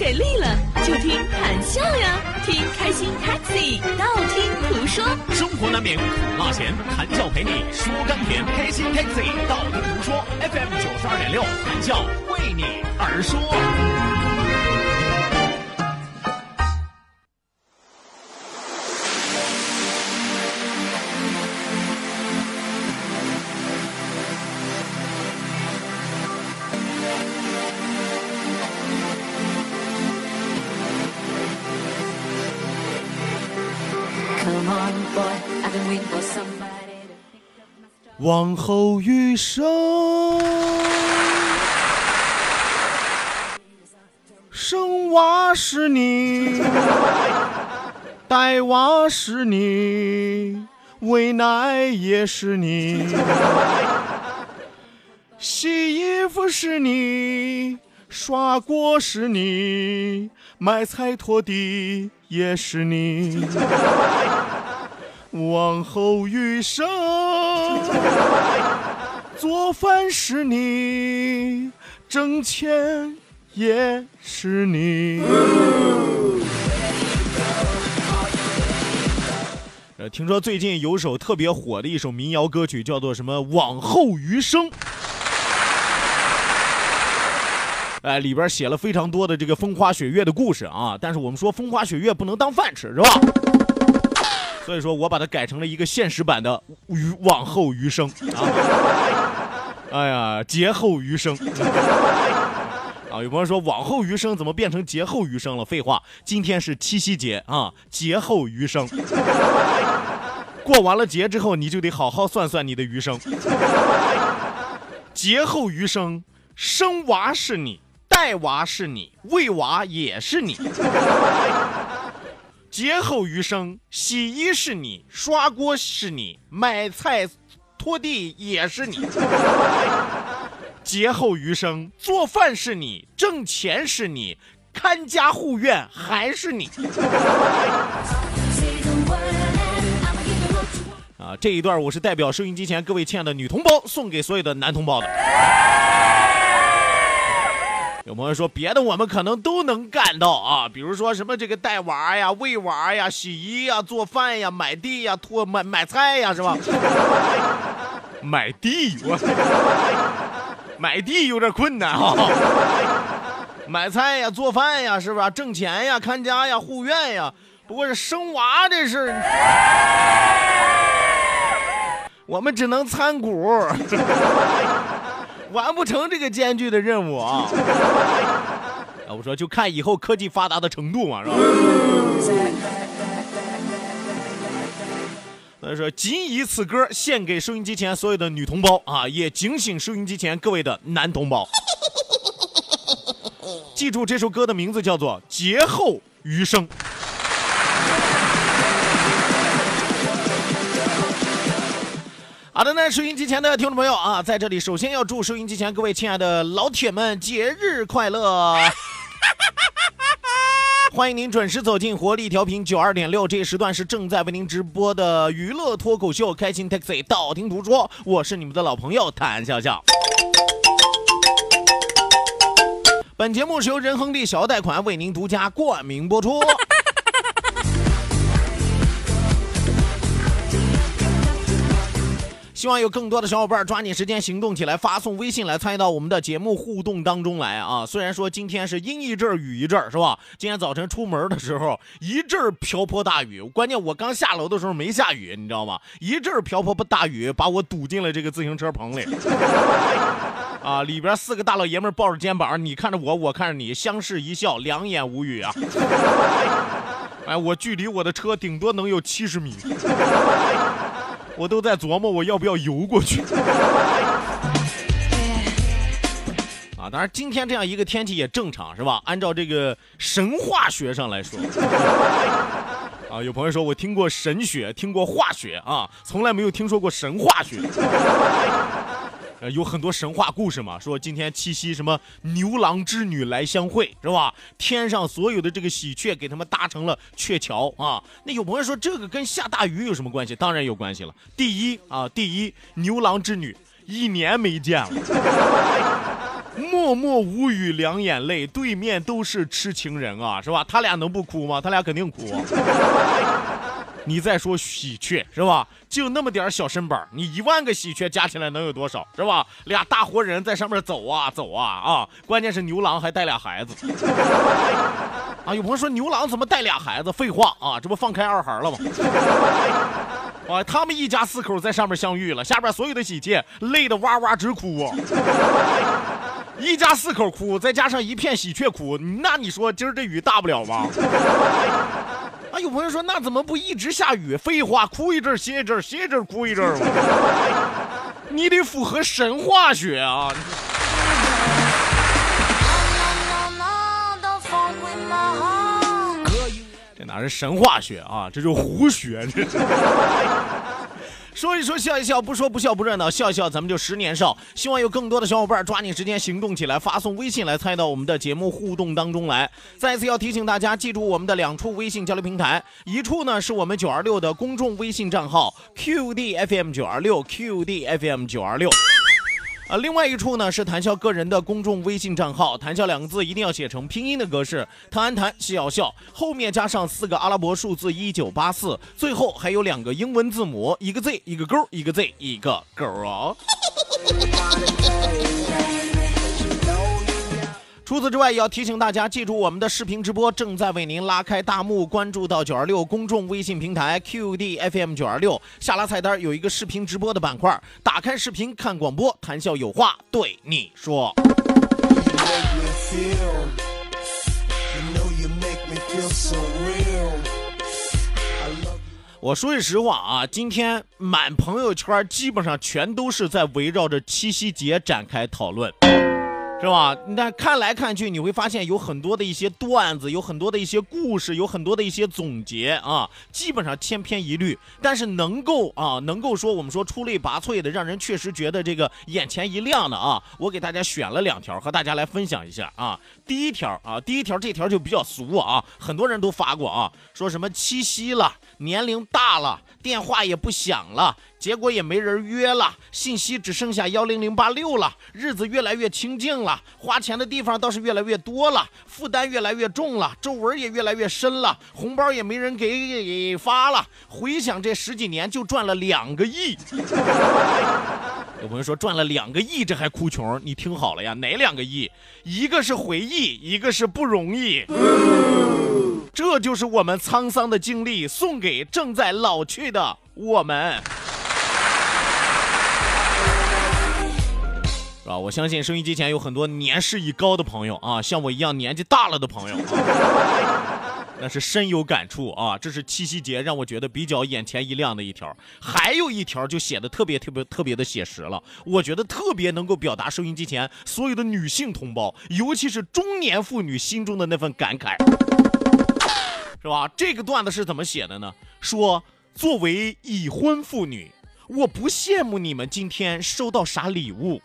给力了，就听谈笑呀，听开心 Taxi，道听途说。生活难免苦辣咸，谈笑陪你说甘甜。开心 Taxi，道听途说。FM 九十二点六，谈笑为你而说。往后余生，生娃是你，带娃是你，喂奶也是你，洗衣服是你，刷锅是你，买菜拖地也是你。往后余生，做饭是你，挣钱也是你。呃，听说最近有首特别火的一首民谣歌曲，叫做什么《往后余生》。哎，里边写了非常多的这个风花雪月的故事啊。但是我们说风花雪月不能当饭吃，是吧？所以说我把它改成了一个现实版的余往后余生啊！哎呀，劫后余生啊！有朋友说往后余生怎么变成劫后余生了？废话，今天是七夕节啊，劫后余生。过完了节之后，你就得好好算算你的余生。劫后余生，生娃是你，带娃是你，喂娃也是你。劫后余生，洗衣是你，刷锅是你，买菜、拖地也是你。劫后余生，做饭是你，挣钱是你，看家护院还是你。啊，这一段我是代表收音机前各位亲爱的女同胞送给所有的男同胞的。有朋友说别的我们可能都能干到啊，比如说什么这个带娃呀、喂娃呀、洗衣呀、做饭呀、买地呀、拖买买菜呀，是吧？买地我买地有点困难哈。买菜呀、做饭呀，是吧？挣钱呀、看家呀、护院呀。不过是生娃这事儿，我们只能参股。完不成这个艰巨的任务啊！啊，我说就看以后科技发达的程度嘛，是吧？所以说，仅以此歌献给收音机前所有的女同胞啊，也警醒收音机前各位的男同胞。记住这首歌的名字叫做《劫后余生》。好的，那收音机前的听众朋友啊，在这里首先要祝收音机前各位亲爱的老铁们节日快乐！欢迎您准时走进活力调频九二点六，这一时段是正在为您直播的娱乐脱口秀《开心 Taxi》，道听途说，我是你们的老朋友谭笑笑。本节目是由仁恒利小额贷款为您独家冠名播出。希望有更多的小伙伴抓紧时间行动起来，发送微信来参与到我们的节目互动当中来啊！虽然说今天是阴一阵雨一阵是吧？今天早晨出门的时候一阵瓢泼大雨，关键我刚下楼的时候没下雨，你知道吗？一阵瓢泼大雨把我堵进了这个自行车棚里。啊，里边四个大老爷们抱着肩膀，你看着我，我看着你，相视一笑，两眼无语啊！哎，我距离我的车顶多能有七十米。我都在琢磨我要不要游过去啊。当然今天这样一个天气也正常，是吧？按照这个神话学上来说，啊，有朋友说我听过神学，听过化学啊，从来没有听说过神话学。呃，有很多神话故事嘛，说今天七夕什么牛郎织女来相会，是吧？天上所有的这个喜鹊给他们搭成了鹊桥啊。那有朋友说这个跟下大雨有什么关系？当然有关系了。第一啊，第一牛郎织女一年没见了，默默无语两眼泪，对面都是痴情人啊，是吧？他俩能不哭吗？他俩肯定哭。你再说喜鹊是吧？就那么点小身板，你一万个喜鹊加起来能有多少是吧？俩大活人在上面走啊走啊啊！关键是牛郎还带俩孩子啊！有朋友说牛郎怎么带俩孩子？废话啊，这不放开二孩了吗？啊，他们一家四口在上面相遇了，下边所有的喜鹊累得哇哇直哭啊！一家四口哭，再加上一片喜鹊哭，那你说今儿这雨大不了吗？有朋友说那怎么不一直下雨？废话，哭一阵歇一阵，歇一阵哭一阵？你得符合神话学啊！这哪是神话学啊？这就胡学，这。说一说笑一笑，不说不笑不热闹，笑一笑咱们就十年少。希望有更多的小伙伴抓紧时间行动起来，发送微信来参与到我们的节目互动当中来。再次要提醒大家，记住我们的两处微信交流平台，一处呢是我们九二六的公众微信账号 QDFM 九二六 QDFM 九二六。啊，另外一处呢是谭笑个人的公众微信账号，谭笑两个字一定要写成拼音的格式，谈安谈笑笑，后面加上四个阿拉伯数字一九八四，最后还有两个英文字母，一个 Z 一个勾，一个 Z 一个勾啊。除此之外，也要提醒大家记住我们的视频直播正在为您拉开大幕，关注到九二六公众微信平台 QDFM 九二六，下拉菜单有一个视频直播的板块，打开视频看广播，谈笑有话对你说。我说句实话啊，今天满朋友圈基本上全都是在围绕着七夕节展开讨论。是吧？那看来看去，你会发现有很多的一些段子，有很多的一些故事，有很多的一些总结啊，基本上千篇一律。但是能够啊，能够说我们说出类拔萃的，让人确实觉得这个眼前一亮的啊，我给大家选了两条，和大家来分享一下啊。第一条啊，第一条这条就比较俗啊，很多人都发过啊，说什么七夕了，年龄大了，电话也不响了。结果也没人约了，信息只剩下幺零零八六了，日子越来越清静了，花钱的地方倒是越来越多了，负担越来越重了，皱纹也越来越深了，红包也没人给给发了。回想这十几年就赚了两个亿，有朋友说赚了两个亿这还哭穷？你听好了呀，哪两个亿？一个是回忆，一个是不容易。这就是我们沧桑的经历，送给正在老去的我们。啊，我相信收音机前有很多年事已高的朋友啊，像我一样年纪大了的朋友，那是深有感触啊。这是七夕节让我觉得比较眼前一亮的一条，还有一条就写的特别特别特别的写实了，我觉得特别能够表达收音机前所有的女性同胞，尤其是中年妇女心中的那份感慨，是吧？这个段子是怎么写的呢？说作为已婚妇女。我不羡慕你们今天收到啥礼物，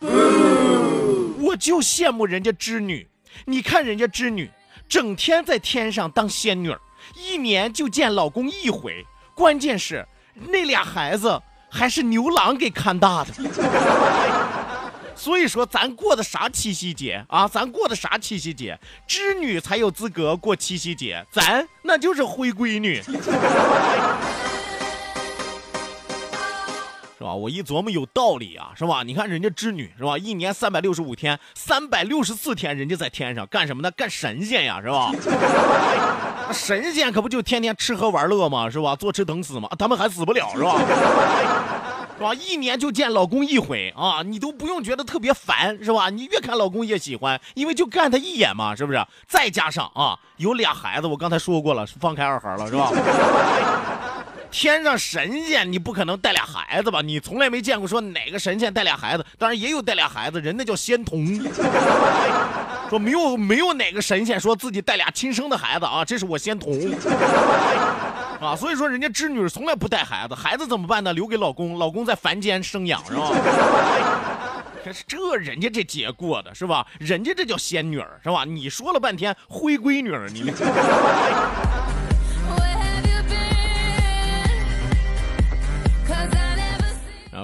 我就羡慕人家织女。你看人家织女，整天在天上当仙女，一年就见老公一回。关键是那俩孩子还是牛郎给看大的。所以说，咱过的啥七夕节啊？咱过的啥七夕节？织女才有资格过七夕节，咱那就是灰闺女。是吧？我一琢磨有道理啊，是吧？你看人家织女是吧？一年三百六十五天，三百六十四天，人家在天上干什么呢？干神仙呀，是吧？神仙可不就天天吃喝玩乐吗？是吧？坐吃等死吗？他们还死不了是吧？是吧？一年就见老公一回啊，你都不用觉得特别烦是吧？你越看老公越喜欢，因为就干他一眼嘛，是不是？再加上啊，有俩孩子，我刚才说过了，放开二孩了是吧？天上神仙你不可能带俩孩子吧？你从来没见过说哪个神仙带俩孩子，当然也有带俩孩子，人那叫仙童。说没有没有哪个神仙说自己带俩亲生的孩子啊，这是我仙童。啊，所以说人家织女从来不带孩子，孩子怎么办呢？留给老公，老公在凡间生养，是吧？可是这人家这节过的是吧？人家这叫仙女儿是吧？你说了半天灰闺女儿，你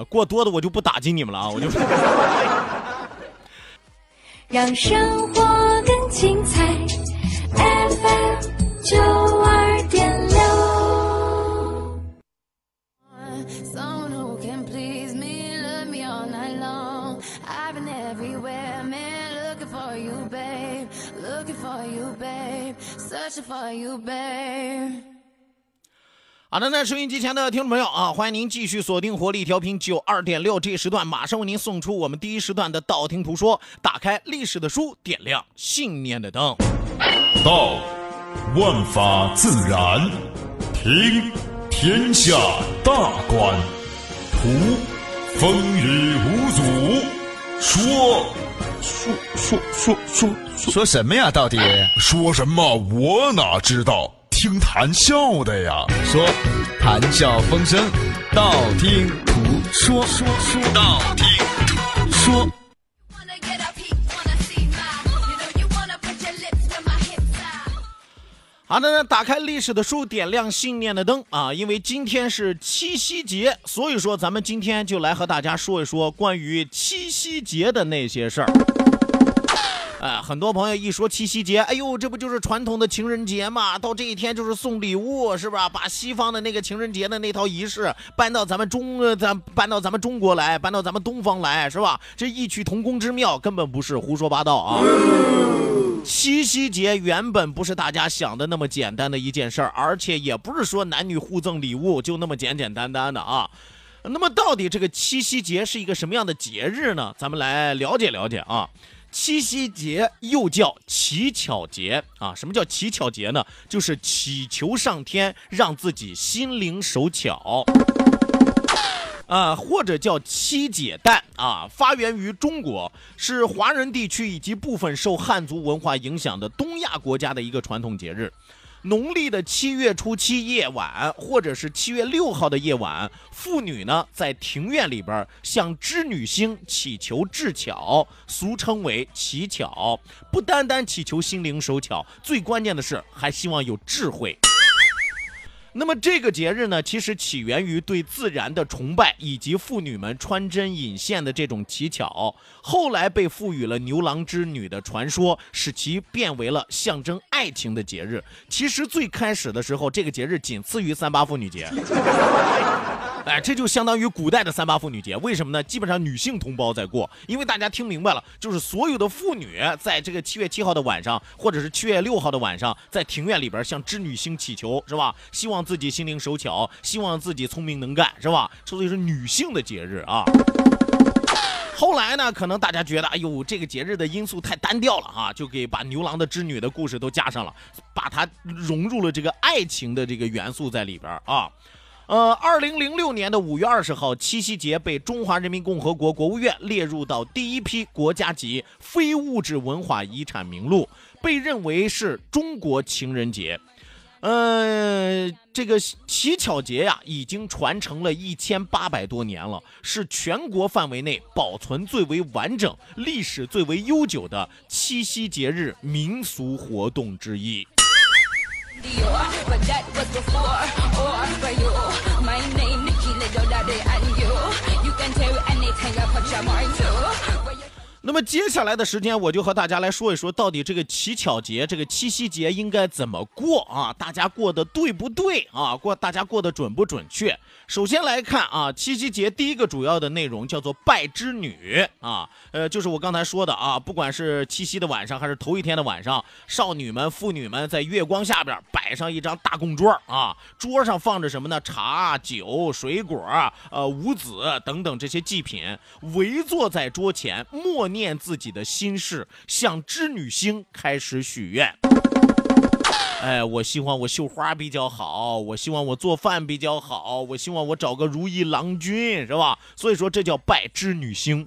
过多的我就不打击你们了啊，我就让生活更精彩。FM 九二点六。Someone who can please me, love me all night long. I've been everywhere, man, looking for you, babe. Looking for you, babe. Searching for you, babe. 好的，那收音机前的听众朋友啊，欢迎您继续锁定活力调频九二点六，这一时段马上为您送出我们第一时段的道听途说，打开历史的书，点亮信念的灯。道，万法自然；听，天下大观；图，风雨无阻；说，说说说说说什么呀？到底说什么？我哪知道？听谈笑的呀。说谈笑风生，道听途说，说说道听途说。好的，那打开历史的书，点亮信念的灯啊！因为今天是七夕节，所以说咱们今天就来和大家说一说关于七夕节的那些事儿。哎，很多朋友一说七夕节，哎呦，这不就是传统的情人节嘛？到这一天就是送礼物，是吧？把西方的那个情人节的那套仪式搬到咱们中，咱搬到咱们中国来，搬到咱们东方来，是吧？这异曲同工之妙，根本不是胡说八道啊！七夕节原本不是大家想的那么简单的一件事儿，而且也不是说男女互赠礼物就那么简简单单的啊。那么到底这个七夕节是一个什么样的节日呢？咱们来了解了解啊。七夕节又叫乞巧节啊，什么叫乞巧节呢？就是祈求上天让自己心灵手巧。啊，或者叫七姐诞啊，发源于中国，是华人地区以及部分受汉族文化影响的东亚国家的一个传统节日。农历的七月初七夜晚，或者是七月六号的夜晚，妇女呢在庭院里边向织女星祈求智巧，俗称为乞巧。不单单祈求心灵手巧，最关键的是还希望有智慧。那么这个节日呢，其实起源于对自然的崇拜，以及妇女们穿针引线的这种乞巧，后来被赋予了牛郎织女的传说，使其变为了象征爱情的节日。其实最开始的时候，这个节日仅次于三八妇女节。哎，这就相当于古代的三八妇女节，为什么呢？基本上女性同胞在过，因为大家听明白了，就是所有的妇女在这个七月七号的晚上，或者是七月六号的晚上，在庭院里边向织女星祈求，是吧？希望自己心灵手巧，希望自己聪明能干，是吧？所以是女性的节日啊。后来呢，可能大家觉得，哎呦，这个节日的因素太单调了啊，就给把牛郎的织女的故事都加上了，把它融入了这个爱情的这个元素在里边啊。呃，二零零六年的五月二十号，七夕节被中华人民共和国国务院列入到第一批国家级非物质文化遗产名录，被认为是中国情人节。呃，这个乞巧节呀，已经传承了一千八百多年了，是全国范围内保存最为完整、历史最为悠久的七夕节日民俗活动之一。Dior, but that was before or for you. My name Nikki Little Daddy and you. You can tell anything put your mind to. 那么接下来的时间，我就和大家来说一说，到底这个乞巧节、这个七夕节应该怎么过啊？大家过得对不对啊？过大家过得准不准确？首先来看啊，七夕节第一个主要的内容叫做拜织女啊，呃，就是我刚才说的啊，不管是七夕的晚上还是头一天的晚上，少女们、妇女们在月光下边摆上一张大供桌啊，桌上放着什么呢？茶、酒、水果、呃五子等等这些祭品，围坐在桌前，默念自己的心事，向织女星开始许愿。哎，我希望我绣花比较好，我希望我做饭比较好，我希望我找个如意郎君，是吧？所以说这叫拜织女星，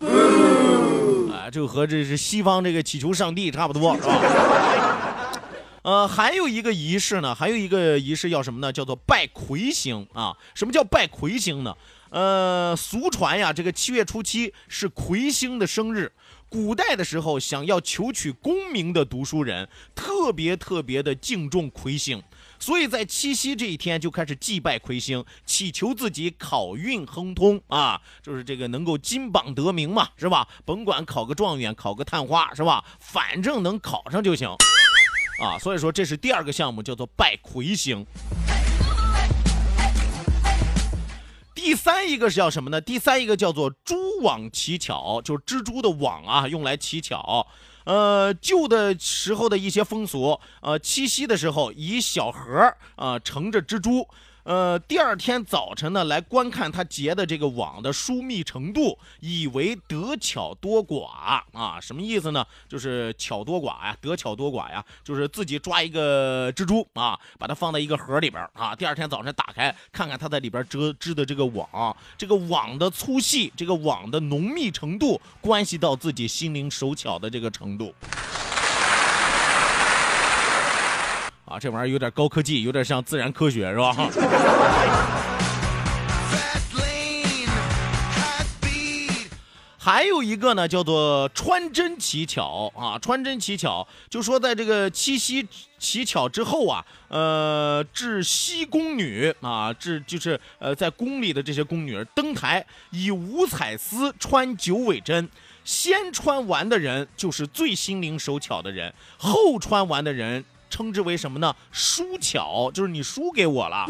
啊，这和这是西方这个祈求上帝差不多，是吧？呃，还有一个仪式呢，还有一个仪式叫什么呢？叫做拜魁星啊。什么叫拜魁星呢？呃，俗传呀，这个七月初七是魁星的生日。古代的时候，想要求取功名的读书人，特别特别的敬重魁星，所以在七夕这一天就开始祭拜魁星，祈求自己考运亨通啊，就是这个能够金榜得名嘛，是吧？甭管考个状元，考个探花，是吧？反正能考上就行啊。所以说，这是第二个项目，叫做拜魁星。第三一个是叫什么呢？第三一个叫做蛛网乞巧，就是蜘蛛的网啊，用来乞巧。呃，旧的时候的一些风俗，呃，七夕的时候以小盒啊盛着蜘蛛。呃，第二天早晨呢，来观看他结的这个网的疏密程度，以为得巧多寡啊，什么意思呢？就是巧多寡呀，得巧多寡呀，就是自己抓一个蜘蛛啊，把它放在一个盒里边啊，第二天早晨打开，看看它在里边织织的这个网，这个网的粗细，这个网的浓密程度，关系到自己心灵手巧的这个程度。啊，这玩意儿有点高科技，有点像自然科学，是吧？还有一个呢，叫做穿针乞巧啊，穿针乞巧，就说在这个七夕乞巧之后啊，呃，至西宫女啊，至就是呃，在宫里的这些宫女登台，以五彩丝穿九尾针，先穿完的人就是最心灵手巧的人，后穿完的人。称之为什么呢？输巧就是你输给我了，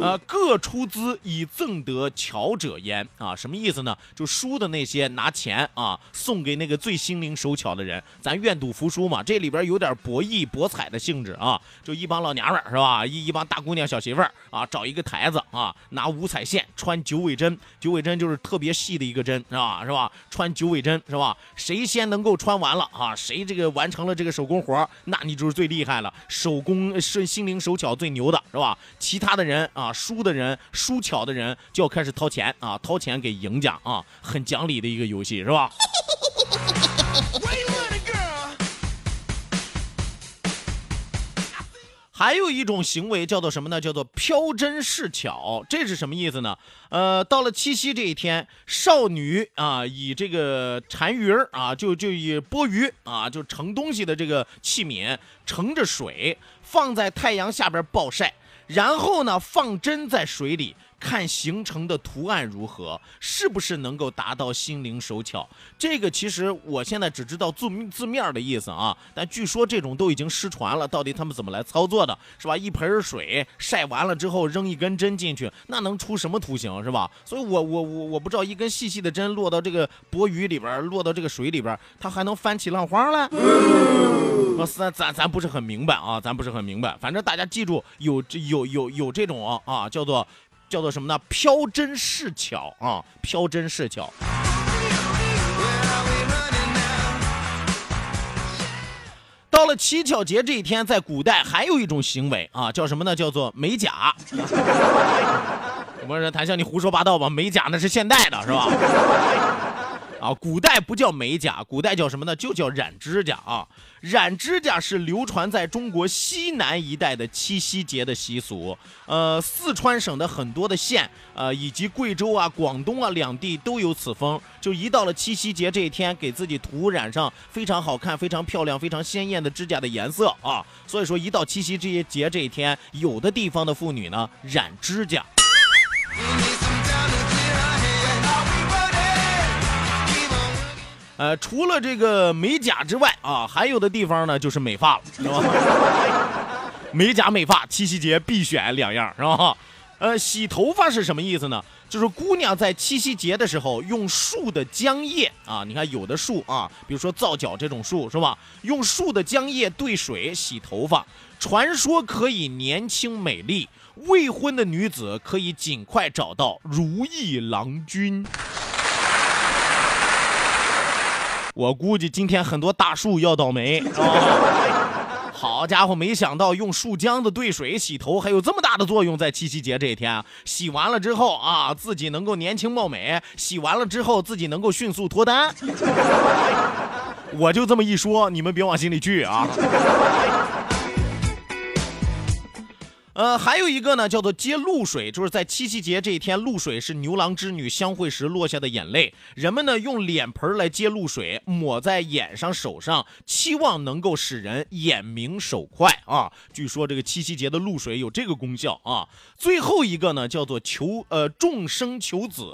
呃，各出资以赠得巧者焉啊，什么意思呢？就输的那些拿钱啊，送给那个最心灵手巧的人，咱愿赌服输嘛，这里边有点博弈博彩的性质啊，就一帮老娘们是吧？一一帮大姑娘小媳妇儿啊，找一个台子啊，拿五彩线穿九尾针，九尾针就是特别细的一个针是吧？是吧？穿九尾针是吧？谁先能够穿完了啊？谁这个完成了这个手工活，那你就就是最厉害了，手工是心灵手巧最牛的是吧？其他的人啊，输的人输巧的人就要开始掏钱啊，掏钱给赢家啊，很讲理的一个游戏是吧？还有一种行为叫做什么呢？叫做飘针试巧，这是什么意思呢？呃，到了七夕这一天，少女啊，以这个单鱼儿啊，就就以钵盂啊，就盛东西的这个器皿，盛着水放在太阳下边暴晒，然后呢，放针在水里。看形成的图案如何，是不是能够达到心灵手巧？这个其实我现在只知道字字面的意思啊，但据说这种都已经失传了。到底他们怎么来操作的，是吧？一盆水晒完了之后扔一根针进去，那能出什么图形，是吧？所以我我我我不知道一根细细的针落到这个钵盂里边，落到这个水里边，它还能翻起浪花来？咱咱咱不是很明白啊，咱不是很明白。反正大家记住，有这有有有这种啊，叫做。叫做什么呢？飘针试巧啊，飘针试巧。到了乞巧节这一天，在古代还有一种行为啊，叫什么呢？叫做美甲。我说谭笑，你胡说八道吧？美甲那是现代的，是吧？啊，古代不叫美甲，古代叫什么呢？就叫染指甲啊。染指甲是流传在中国西南一带的七夕节的习俗。呃，四川省的很多的县，呃，以及贵州啊、广东啊两地都有此风。就一到了七夕节这一天，给自己涂染上非常好看、非常漂亮、非常鲜艳的指甲的颜色啊。所以说，一到七夕这些节这一天，有的地方的妇女呢染指甲。呃，除了这个美甲之外啊，还有的地方呢就是美发了，是吧？美甲美发，七夕节必选两样，是吧？呃，洗头发是什么意思呢？就是姑娘在七夕节的时候用树的浆液啊，你看有的树啊，比如说皂角这种树是吧？用树的浆液兑水洗头发，传说可以年轻美丽，未婚的女子可以尽快找到如意郎君。我估计今天很多大树要倒霉啊！好家伙，没想到用树浆子兑水洗头还有这么大的作用，在七夕节这一天，洗完了之后啊，自己能够年轻貌美；洗完了之后，自己能够迅速脱单。我就这么一说，你们别往心里去啊。呃，还有一个呢，叫做接露水，就是在七夕节这一天，露水是牛郎织女相会时落下的眼泪。人们呢用脸盆来接露水，抹在眼上、手上，期望能够使人眼明手快啊。据说这个七夕节的露水有这个功效啊。最后一个呢，叫做求呃众生求子，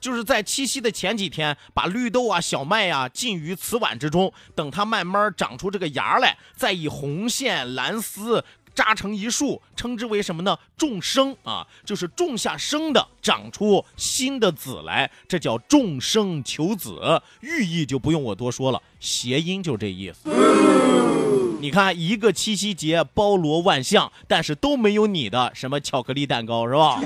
就是在七夕的前几天，把绿豆啊、小麦啊浸于瓷碗之中，等它慢慢长出这个芽来，再以红线、蓝丝。扎成一束，称之为什么呢？众生啊，就是种下生的，长出新的子来，这叫众生求子，寓意就不用我多说了，谐音就这意思。你看，一个七夕节包罗万象，但是都没有你的什么巧克力蛋糕，是吧？